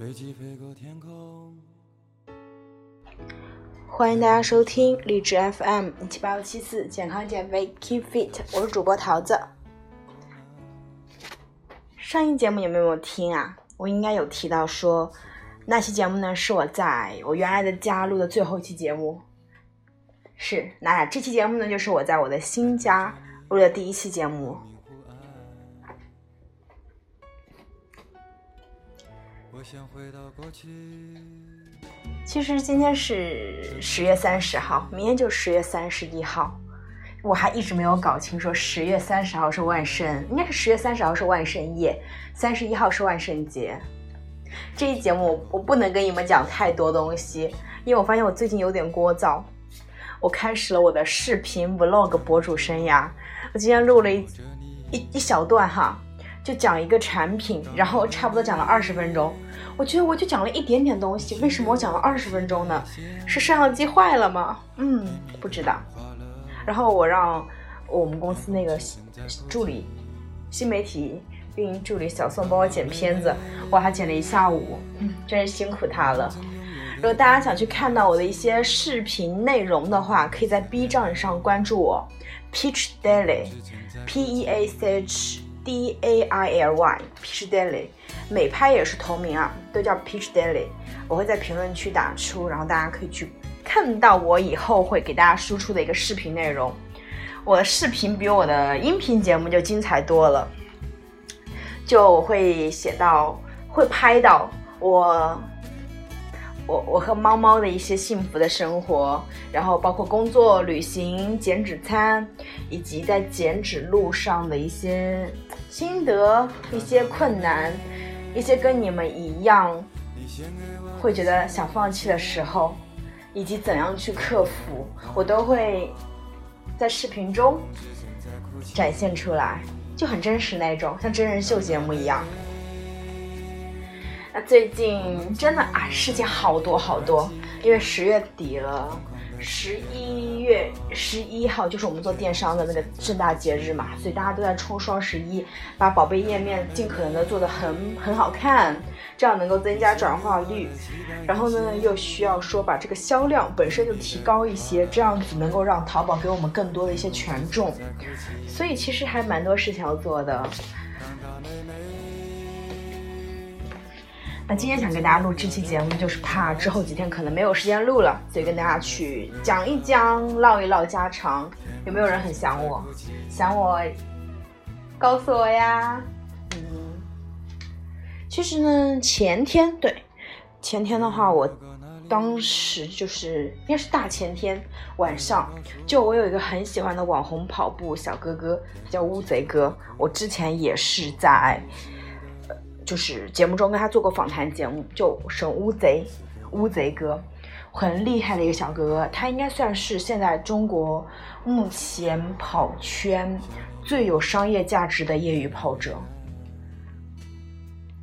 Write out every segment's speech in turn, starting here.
飞机飞过天空。欢迎大家收听励志 FM 一七八五七四健康减肥 Keep Fit，我是主播桃子。上一节目有没有听啊？我应该有提到说，那期节目呢是我在我原来的家录的最后一期节目。是，那这期节目呢就是我在我的新家录的第一期节目。我想回到过去。其实今天是十月三十号，明天就十月三十一号。我还一直没有搞清楚，十月三十号是万圣，应该是十月三十号是万圣夜，三十一号是万圣节。这一节目我不能跟你们讲太多东西，因为我发现我最近有点聒噪。我开始了我的视频 vlog 博主生涯，我今天录了一一一小段哈，就讲一个产品，然后差不多讲了二十分钟。我觉得我就讲了一点点东西，为什么我讲了二十分钟呢？是摄像机坏了吗？嗯，不知道。然后我让我们公司那个助理、新媒体运营助理小宋帮我剪片子，我还剪了一下午，真是辛苦他了。如果大家想去看到我的一些视频内容的话，可以在 B 站上关注我，Peach Daily，P E A C H D A I L Y，Peach Daily。美拍也是同名啊，都叫 Peach Daily。我会在评论区打出，然后大家可以去看到我以后会给大家输出的一个视频内容。我的视频比我的音频节目就精彩多了，就会写到，会拍到我，我我和猫猫的一些幸福的生活，然后包括工作、旅行、减脂餐，以及在减脂路上的一些心得、一些困难。一些跟你们一样会觉得想放弃的时候，以及怎样去克服，我都会在视频中展现出来，就很真实那种，像真人秀节目一样。那最近真的啊，事情好多好多，因为十月底了。十一月十一号就是我们做电商的那个盛大节日嘛，所以大家都在冲双十一，把宝贝页面尽可能的做的很很好看，这样能够增加转化率。然后呢，又需要说把这个销量本身就提高一些，这样子能够让淘宝给我们更多的一些权重。所以其实还蛮多事情要做的。那今天想跟大家录这期节目，就是怕之后几天可能没有时间录了，所以跟大家去讲一讲、唠一唠家常。有没有人很想我？想我，告诉我呀。嗯，其实呢，前天对，前天的话，我当时就是应该是大前天晚上，就我有一个很喜欢的网红跑步小哥哥，叫乌贼哥。我之前也是在。就是节目中跟他做过访谈节目，就是乌贼，乌贼哥，很厉害的一个小哥哥，他应该算是现在中国目前跑圈最有商业价值的业余跑者，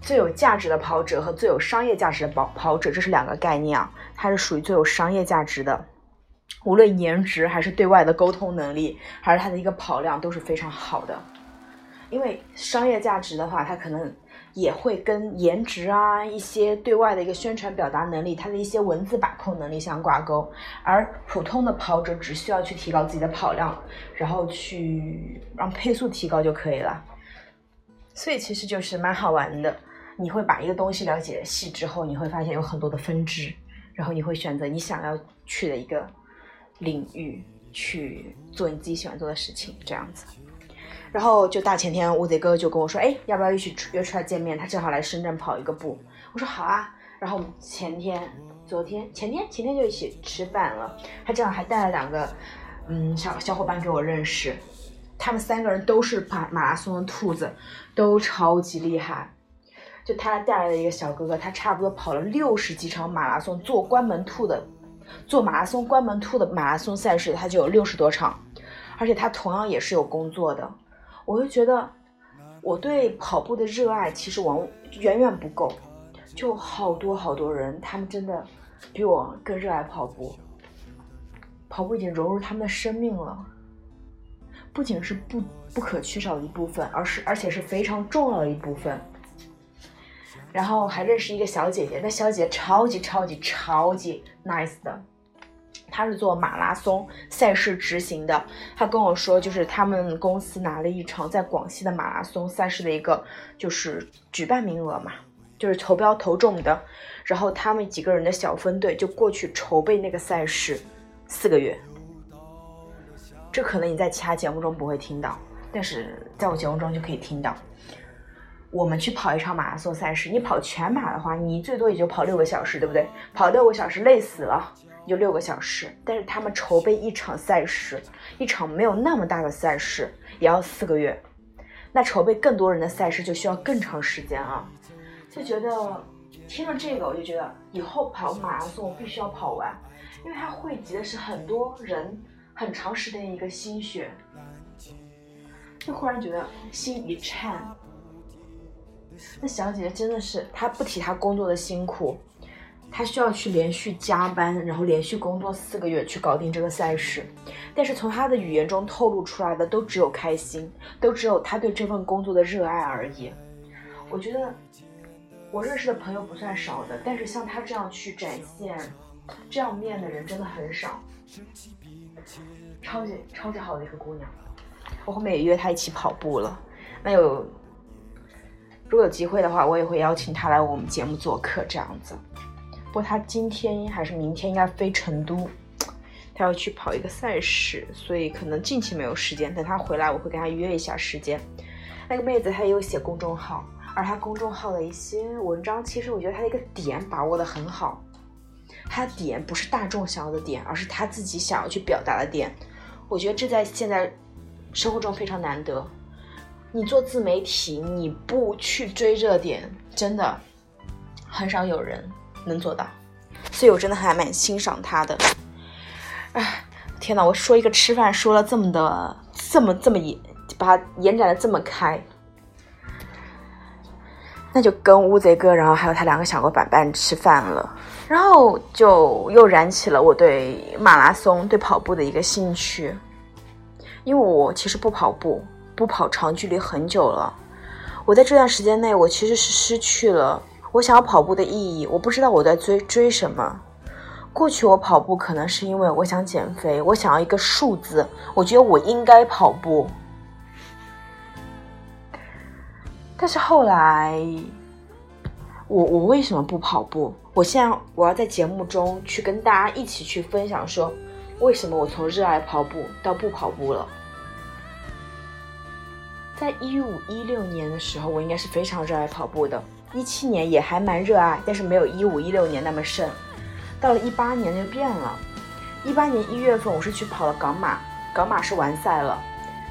最有价值的跑者和最有商业价值的跑跑者，这是两个概念啊，他是属于最有商业价值的，无论颜值还是对外的沟通能力，还是他的一个跑量都是非常好的，因为商业价值的话，他可能。也会跟颜值啊，一些对外的一个宣传表达能力，它的一些文字把控能力相挂钩。而普通的跑者只需要去提高自己的跑量，然后去让配速提高就可以了。所以其实就是蛮好玩的。你会把一个东西了解细之后，你会发现有很多的分支，然后你会选择你想要去的一个领域去做你自己喜欢做的事情，这样子。然后就大前天，乌贼哥就跟我说，哎，要不要一起约出来见面？他正好来深圳跑一个步。我说好啊。然后前天、昨天、前天、前天就一起吃饭了。他正好还带了两个，嗯，小小伙伴给我认识。他们三个人都是跑马拉松的兔子，都超级厉害。就他带来的一个小哥哥，他差不多跑了六十几场马拉松，做关门兔的，做马拉松关门兔的马拉松赛事，他就有六十多场。而且他同样也是有工作的。我就觉得，我对跑步的热爱其实往远远不够，就好多好多人，他们真的比我更热爱跑步，跑步已经融入他们的生命了，不仅是不不可缺少的一部分，而是而且是非常重要的一部分。然后还认识一个小姐姐，那小姐姐超级超级超级 nice 的。他是做马拉松赛事执行的，他跟我说，就是他们公司拿了一场在广西的马拉松赛事的一个就是举办名额嘛，就是投标投中的，然后他们几个人的小分队就过去筹备那个赛事四个月。这可能你在其他节目中不会听到，但是在我节目中就可以听到。我们去跑一场马拉松赛事，你跑全马的话，你最多也就跑六个小时，对不对？跑六个小时累死了。就六个小时，但是他们筹备一场赛事，一场没有那么大的赛事，也要四个月。那筹备更多人的赛事就需要更长时间啊！就觉得听了这个，我就觉得以后跑马拉松我必须要跑完，因为它汇集的是很多人很长时间一个心血。就忽然觉得心一颤。那小姐姐真的是，她不提她工作的辛苦。他需要去连续加班，然后连续工作四个月去搞定这个赛事，但是从他的语言中透露出来的都只有开心，都只有他对这份工作的热爱而已。我觉得我认识的朋友不算少的，但是像他这样去展现这样面的人真的很少。超级超级好的一个姑娘，我后面也约她一起跑步了。那有如果有机会的话，我也会邀请她来我们节目做客，这样子。不过他今天还是明天应该飞成都，他要去跑一个赛事，所以可能近期没有时间。等他回来，我会跟他约一下时间。那个妹子她也有写公众号，而她公众号的一些文章，其实我觉得她的一个点把握的很好。她的点不是大众想要的点，而是她自己想要去表达的点。我觉得这在现在生活中非常难得。你做自媒体，你不去追热点，真的很少有人。能做到，所以我真的还蛮欣赏他的。哎，天哪！我说一个吃饭说了这么的，这么这么延，把它延展的这么开，那就跟乌贼哥，然后还有他两个小伙伴伴吃饭了，然后就又燃起了我对马拉松、对跑步的一个兴趣。因为我其实不跑步，不跑长距离很久了。我在这段时间内，我其实是失去了。我想要跑步的意义，我不知道我在追追什么。过去我跑步可能是因为我想减肥，我想要一个数字，我觉得我应该跑步。但是后来，我我为什么不跑步？我现在我要在节目中去跟大家一起去分享，说为什么我从热爱跑步到不跑步了。在一五一六年的时候，我应该是非常热爱跑步的。一七年也还蛮热爱，但是没有一五一六年那么盛。到了一八年就变了。一八年一月份我是去跑了港马，港马是完赛了，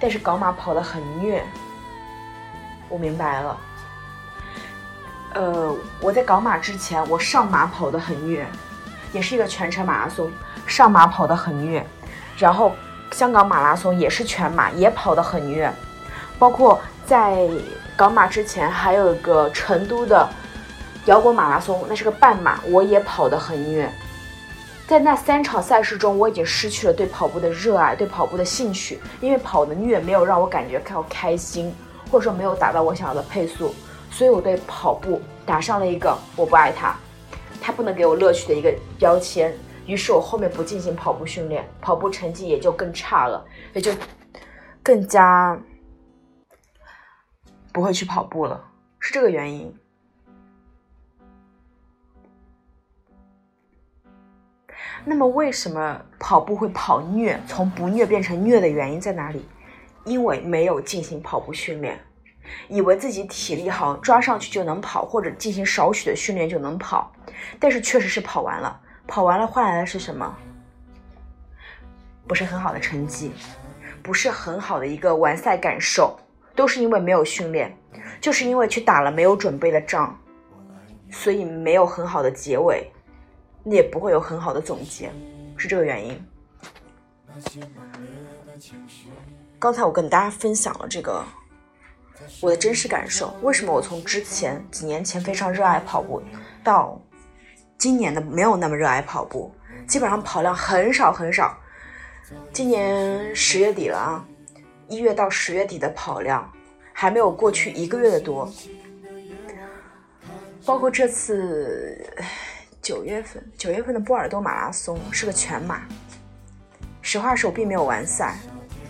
但是港马跑得很虐。我明白了。呃，我在港马之前，我上马跑得很虐，也是一个全程马拉松，上马跑得很虐。然后香港马拉松也是全马，也跑得很虐，包括在。港马之前还有一个成都的摇滚马拉松，那是个半马，我也跑得很虐。在那三场赛事中，我已经失去了对跑步的热爱，对跑步的兴趣，因为跑的虐没有让我感觉到开心，或者说没有达到我想要的配速，所以我对跑步打上了一个我不爱它，它不能给我乐趣的一个标签。于是我后面不进行跑步训练，跑步成绩也就更差了，也就更加。不会去跑步了，是这个原因。那么，为什么跑步会跑虐？从不虐变成虐的原因在哪里？因为没有进行跑步训练，以为自己体力好，抓上去就能跑，或者进行少许的训练就能跑。但是，确实是跑完了，跑完了换来的是什么？不是很好的成绩，不是很好的一个完赛感受。都是因为没有训练，就是因为去打了没有准备的仗，所以没有很好的结尾，你也不会有很好的总结，是这个原因。刚才我跟大家分享了这个我的真实感受，为什么我从之前几年前非常热爱跑步，到今年的没有那么热爱跑步，基本上跑量很少很少。今年十月底了啊。一月到十月底的跑量还没有过去一个月的多，包括这次九月份，九月份的波尔多马拉松是个全马。实话说，我并没有完赛，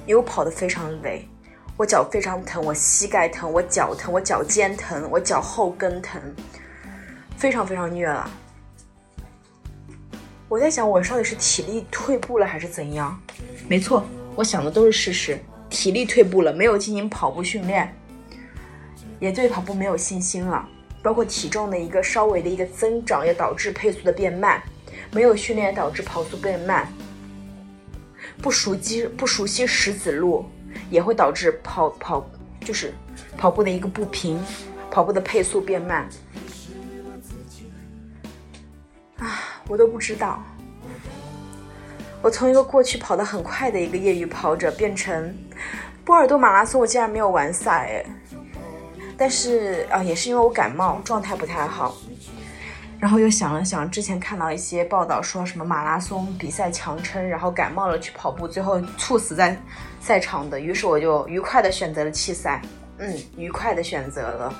因为我跑得非常累，我脚非常疼，我膝盖疼，我脚疼，我脚尖疼，我脚后跟疼，非常非常虐了。我在想，我到底是体力退步了还是怎样？没错，我想的都是事实，体力退步了，没有进行跑步训练，也对跑步没有信心了。包括体重的一个稍微的一个增长，也导致配速的变慢；没有训练导致跑速变慢。不熟悉不熟悉石子路，也会导致跑跑就是跑步的一个不平，跑步的配速变慢。啊，我都不知道。我从一个过去跑得很快的一个业余跑者，变成波尔多马拉松，我竟然没有完赛哎。但是啊，也是因为我感冒，状态不太好。然后又想了想，之前看到一些报道，说什么马拉松比赛强撑，然后感冒了去跑步，最后猝死在赛场的。于是我就愉快的选择了弃赛，嗯，愉快的选择了。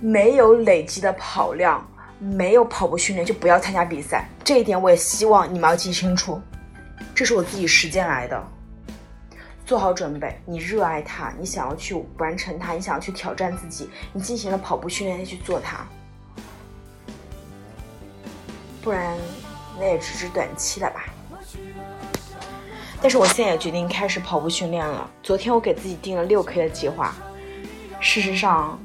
没有累积的跑量，没有跑步训练，就不要参加比赛。这一点我也希望你们要记清楚，这是我自己实践来的。做好准备，你热爱它，你想要去完成它，你想要去挑战自己，你进行了跑步训练去做它，不然那也只是短期的吧。但是我现在也决定开始跑步训练了。昨天我给自己定了六 K 的计划，事实上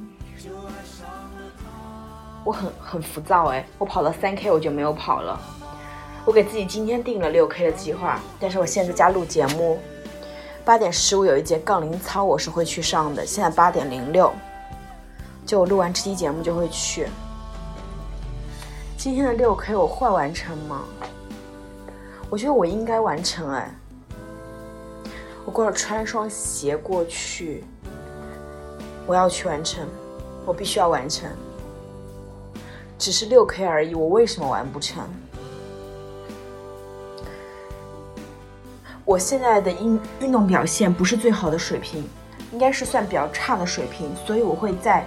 我很很浮躁哎，我跑了三 K 我就没有跑了。我给自己今天定了六 K 的计划，但是我现在在家录节目。八点十五有一节杠铃操，我是会去上的。现在八点零六，就我录完这期节目就会去。今天的六 K 我会完成吗？我觉得我应该完成哎。我过了穿双鞋过去，我要去完成，我必须要完成。只是六 K 而已，我为什么完不成？我现在的运运动表现不是最好的水平，应该是算比较差的水平，所以我会在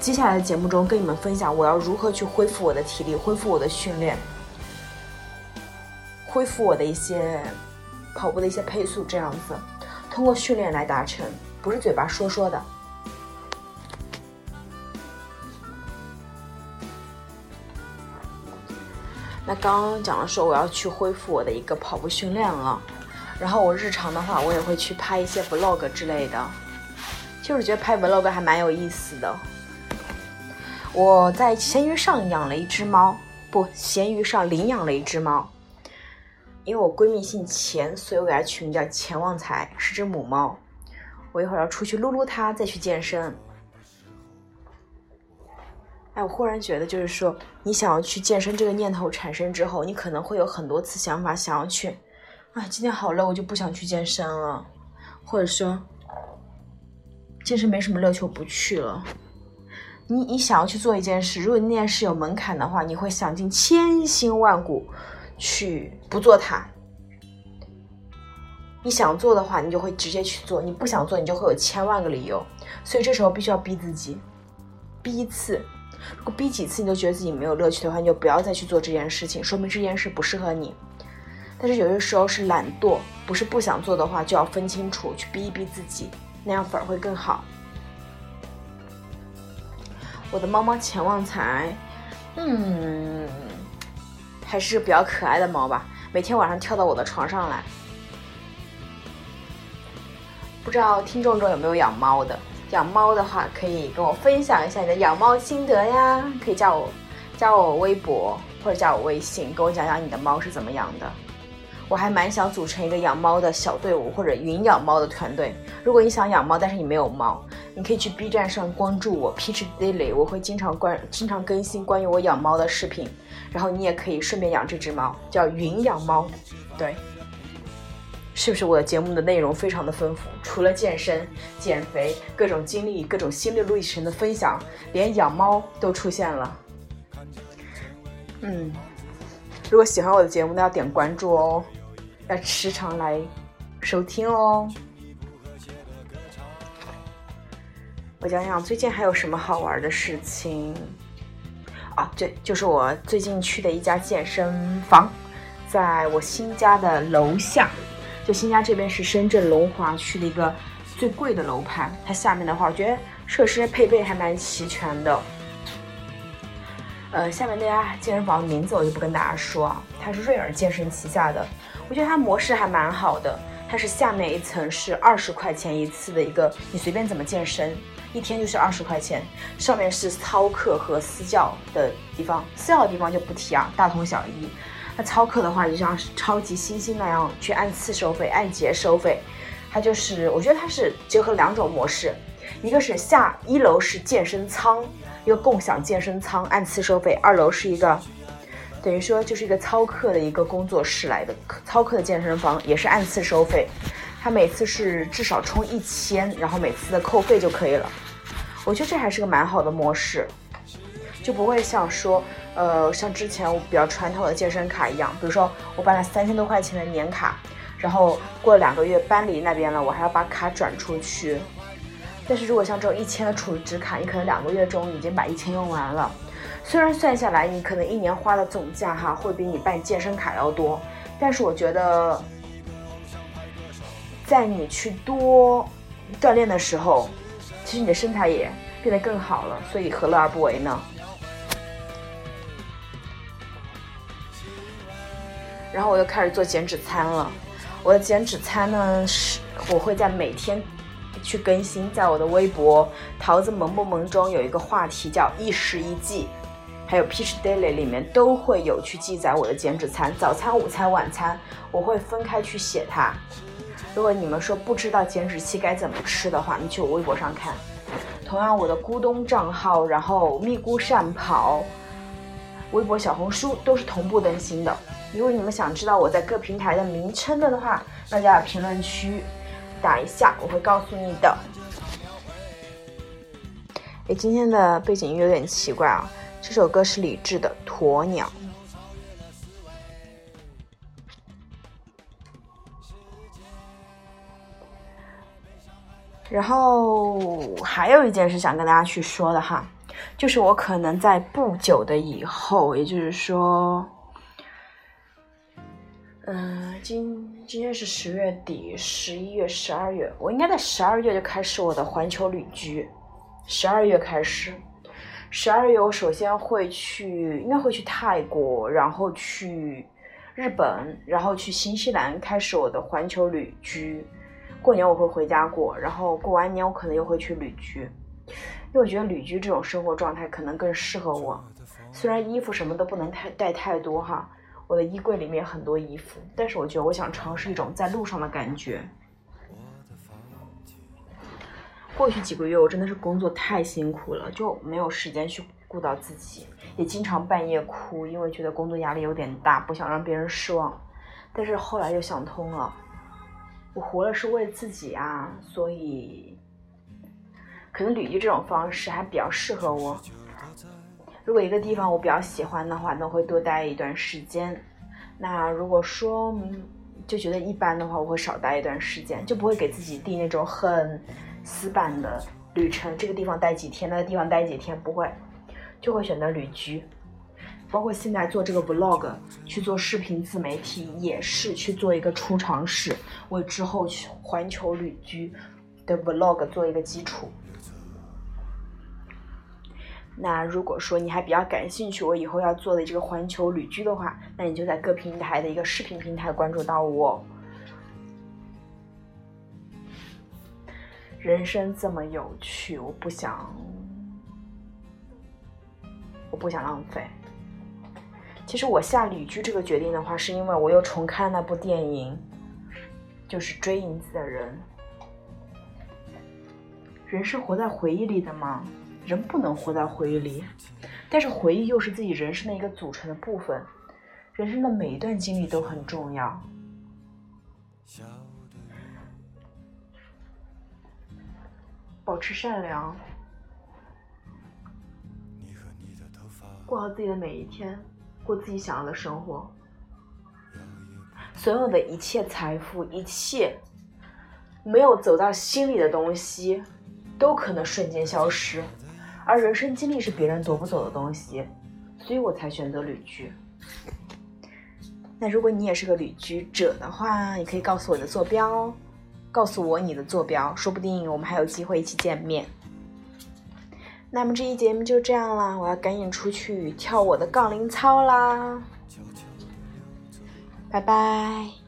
接下来的节目中跟你们分享我要如何去恢复我的体力，恢复我的训练，恢复我的一些跑步的一些配速，这样子通过训练来达成，不是嘴巴说说的。那刚刚讲了说我要去恢复我的一个跑步训练了。然后我日常的话，我也会去拍一些 vlog 之类的，就是觉得拍 vlog 还蛮有意思的。我在闲鱼上养了一只猫，不，闲鱼上领养了一只猫。因为我闺蜜姓钱，所以我给它取名叫钱旺财，是只母猫。我一会儿要出去撸撸它，再去健身。哎，我忽然觉得，就是说，你想要去健身这个念头产生之后，你可能会有很多次想法想要去。啊，今天好累，我就不想去健身了，或者说健身没什么乐趣，我不去了。你你想要去做一件事，如果那件事有门槛的话，你会想尽千辛万苦去不做它。你想做的话，你就会直接去做；你不想做，你就会有千万个理由。所以这时候必须要逼自己，逼一次。如果逼几次你都觉得自己没有乐趣的话，你就不要再去做这件事情，说明这件事不适合你。但是有些时候是懒惰，不是不想做的话，就要分清楚，去逼一逼自己，那样反而会更好。我的猫猫钱旺财，嗯，还是比较可爱的猫吧，每天晚上跳到我的床上来。不知道听众中有没有养猫的？养猫的话，可以跟我分享一下你的养猫心得呀，可以加我，加我微博或者加我微信，跟我讲讲你的猫是怎么养的。我还蛮想组成一个养猫的小队伍，或者云养猫的团队。如果你想养猫，但是你没有猫，你可以去 B 站上关注我 Peach Daily，我会经常关经常更新关于我养猫的视频。然后你也可以顺便养这只猫，叫云养猫。对，是不是我的节目的内容非常的丰富？除了健身、减肥、各种经历、各种心路历程的分享，连养猫都出现了。嗯。如果喜欢我的节目，那要点关注哦，要时常来收听哦。我想想最近还有什么好玩的事情。啊，对，就是我最近去的一家健身房，在我新家的楼下。就新家这边是深圳龙华区的一个最贵的楼盘，它下面的话，我觉得设施配备还蛮齐全的。呃，下面那家健身房名字我就不跟大家说啊，它是瑞尔健身旗下的，我觉得它模式还蛮好的。它是下面一层是二十块钱一次的一个，你随便怎么健身，一天就是二十块钱。上面是操课和私教的地方，私教的地方就不提啊，大同小异。那操课的话，就像超级星星那样去按次收费、按节收费。它就是，我觉得它是结合两种模式，一个是下一楼是健身舱，一个共享健身舱按次收费；二楼是一个，等于说就是一个操课的一个工作室来的，操课的健身房也是按次收费。它每次是至少充一千，然后每次的扣费就可以了。我觉得这还是个蛮好的模式，就不会像说。呃，像之前我比较传统的健身卡一样，比如说我办了三千多块钱的年卡，然后过了两个月搬离那边了，我还要把卡转出去。但是如果像这种一千的储值卡，你可能两个月中已经把一千用完了。虽然算下来你可能一年花的总价哈会比你办健身卡要多，但是我觉得在你去多锻炼的时候，其实你的身材也变得更好了，所以何乐而不为呢？然后我又开始做减脂餐了。我的减脂餐呢是，我会在每天去更新，在我的微博“桃子萌不萌”中有一个话题叫“一食一记”，还有 Peach Daily 里面都会有去记载我的减脂餐，早餐、午餐、晚餐，我会分开去写它。如果你们说不知道减脂期该怎么吃的话，你去我微博上看。同样，我的咕咚账号，然后咪咕善跑，微博、小红书都是同步更新的。如果你们想知道我在各平台的名称的话，那就在评论区打一下，我会告诉你的。哎，今天的背景音乐有点奇怪啊，这首歌是李志的《鸵鸟》。然后还有一件事想跟大家去说的哈，就是我可能在不久的以后，也就是说。嗯，今今天是十月底，十一月、十二月，我应该在十二月就开始我的环球旅居。十二月开始，十二月我首先会去，应该会去泰国，然后去日本，然后去新西兰，开始我的环球旅居。过年我会回家过，然后过完年我可能又会去旅居，因为我觉得旅居这种生活状态可能更适合我。虽然衣服什么都不能太带太多哈。我的衣柜里面很多衣服，但是我觉得我想尝试一种在路上的感觉。过去几个月我真的是工作太辛苦了，就没有时间去顾到自己，也经常半夜哭，因为觉得工作压力有点大，不想让别人失望。但是后来又想通了，我活了是为自己啊，所以可能旅居这种方式还比较适合我。如果一个地方我比较喜欢的话，那会多待一段时间。那如果说就觉得一般的话，我会少待一段时间，就不会给自己定那种很死板的旅程。这个地方待几天，那个地方待几天，不会，就会选择旅居。包括现在做这个 vlog，去做视频自媒体，也是去做一个初尝试，为之后去环球旅居的 vlog 做一个基础。那如果说你还比较感兴趣，我以后要做的这个环球旅居的话，那你就在各平台的一个视频平台关注到我。人生这么有趣，我不想，我不想浪费。其实我下旅居这个决定的话，是因为我又重看那部电影，就是《追影子的人》。人是活在回忆里的吗？人不能活在回忆里，但是回忆又是自己人生的一个组成的部分。人生的每一段经历都很重要。保持善良，过好自己的每一天，过自己想要的生活。所有的一切财富，一切没有走到心里的东西。都可能瞬间消失。而人生经历是别人夺不走的东西，所以我才选择旅居。那如果你也是个旅居者的话，你可以告诉我的坐标，告诉我你的坐标，说不定我们还有机会一起见面。那么这一节目就这样啦，我要赶紧出去跳我的杠铃操啦，拜拜。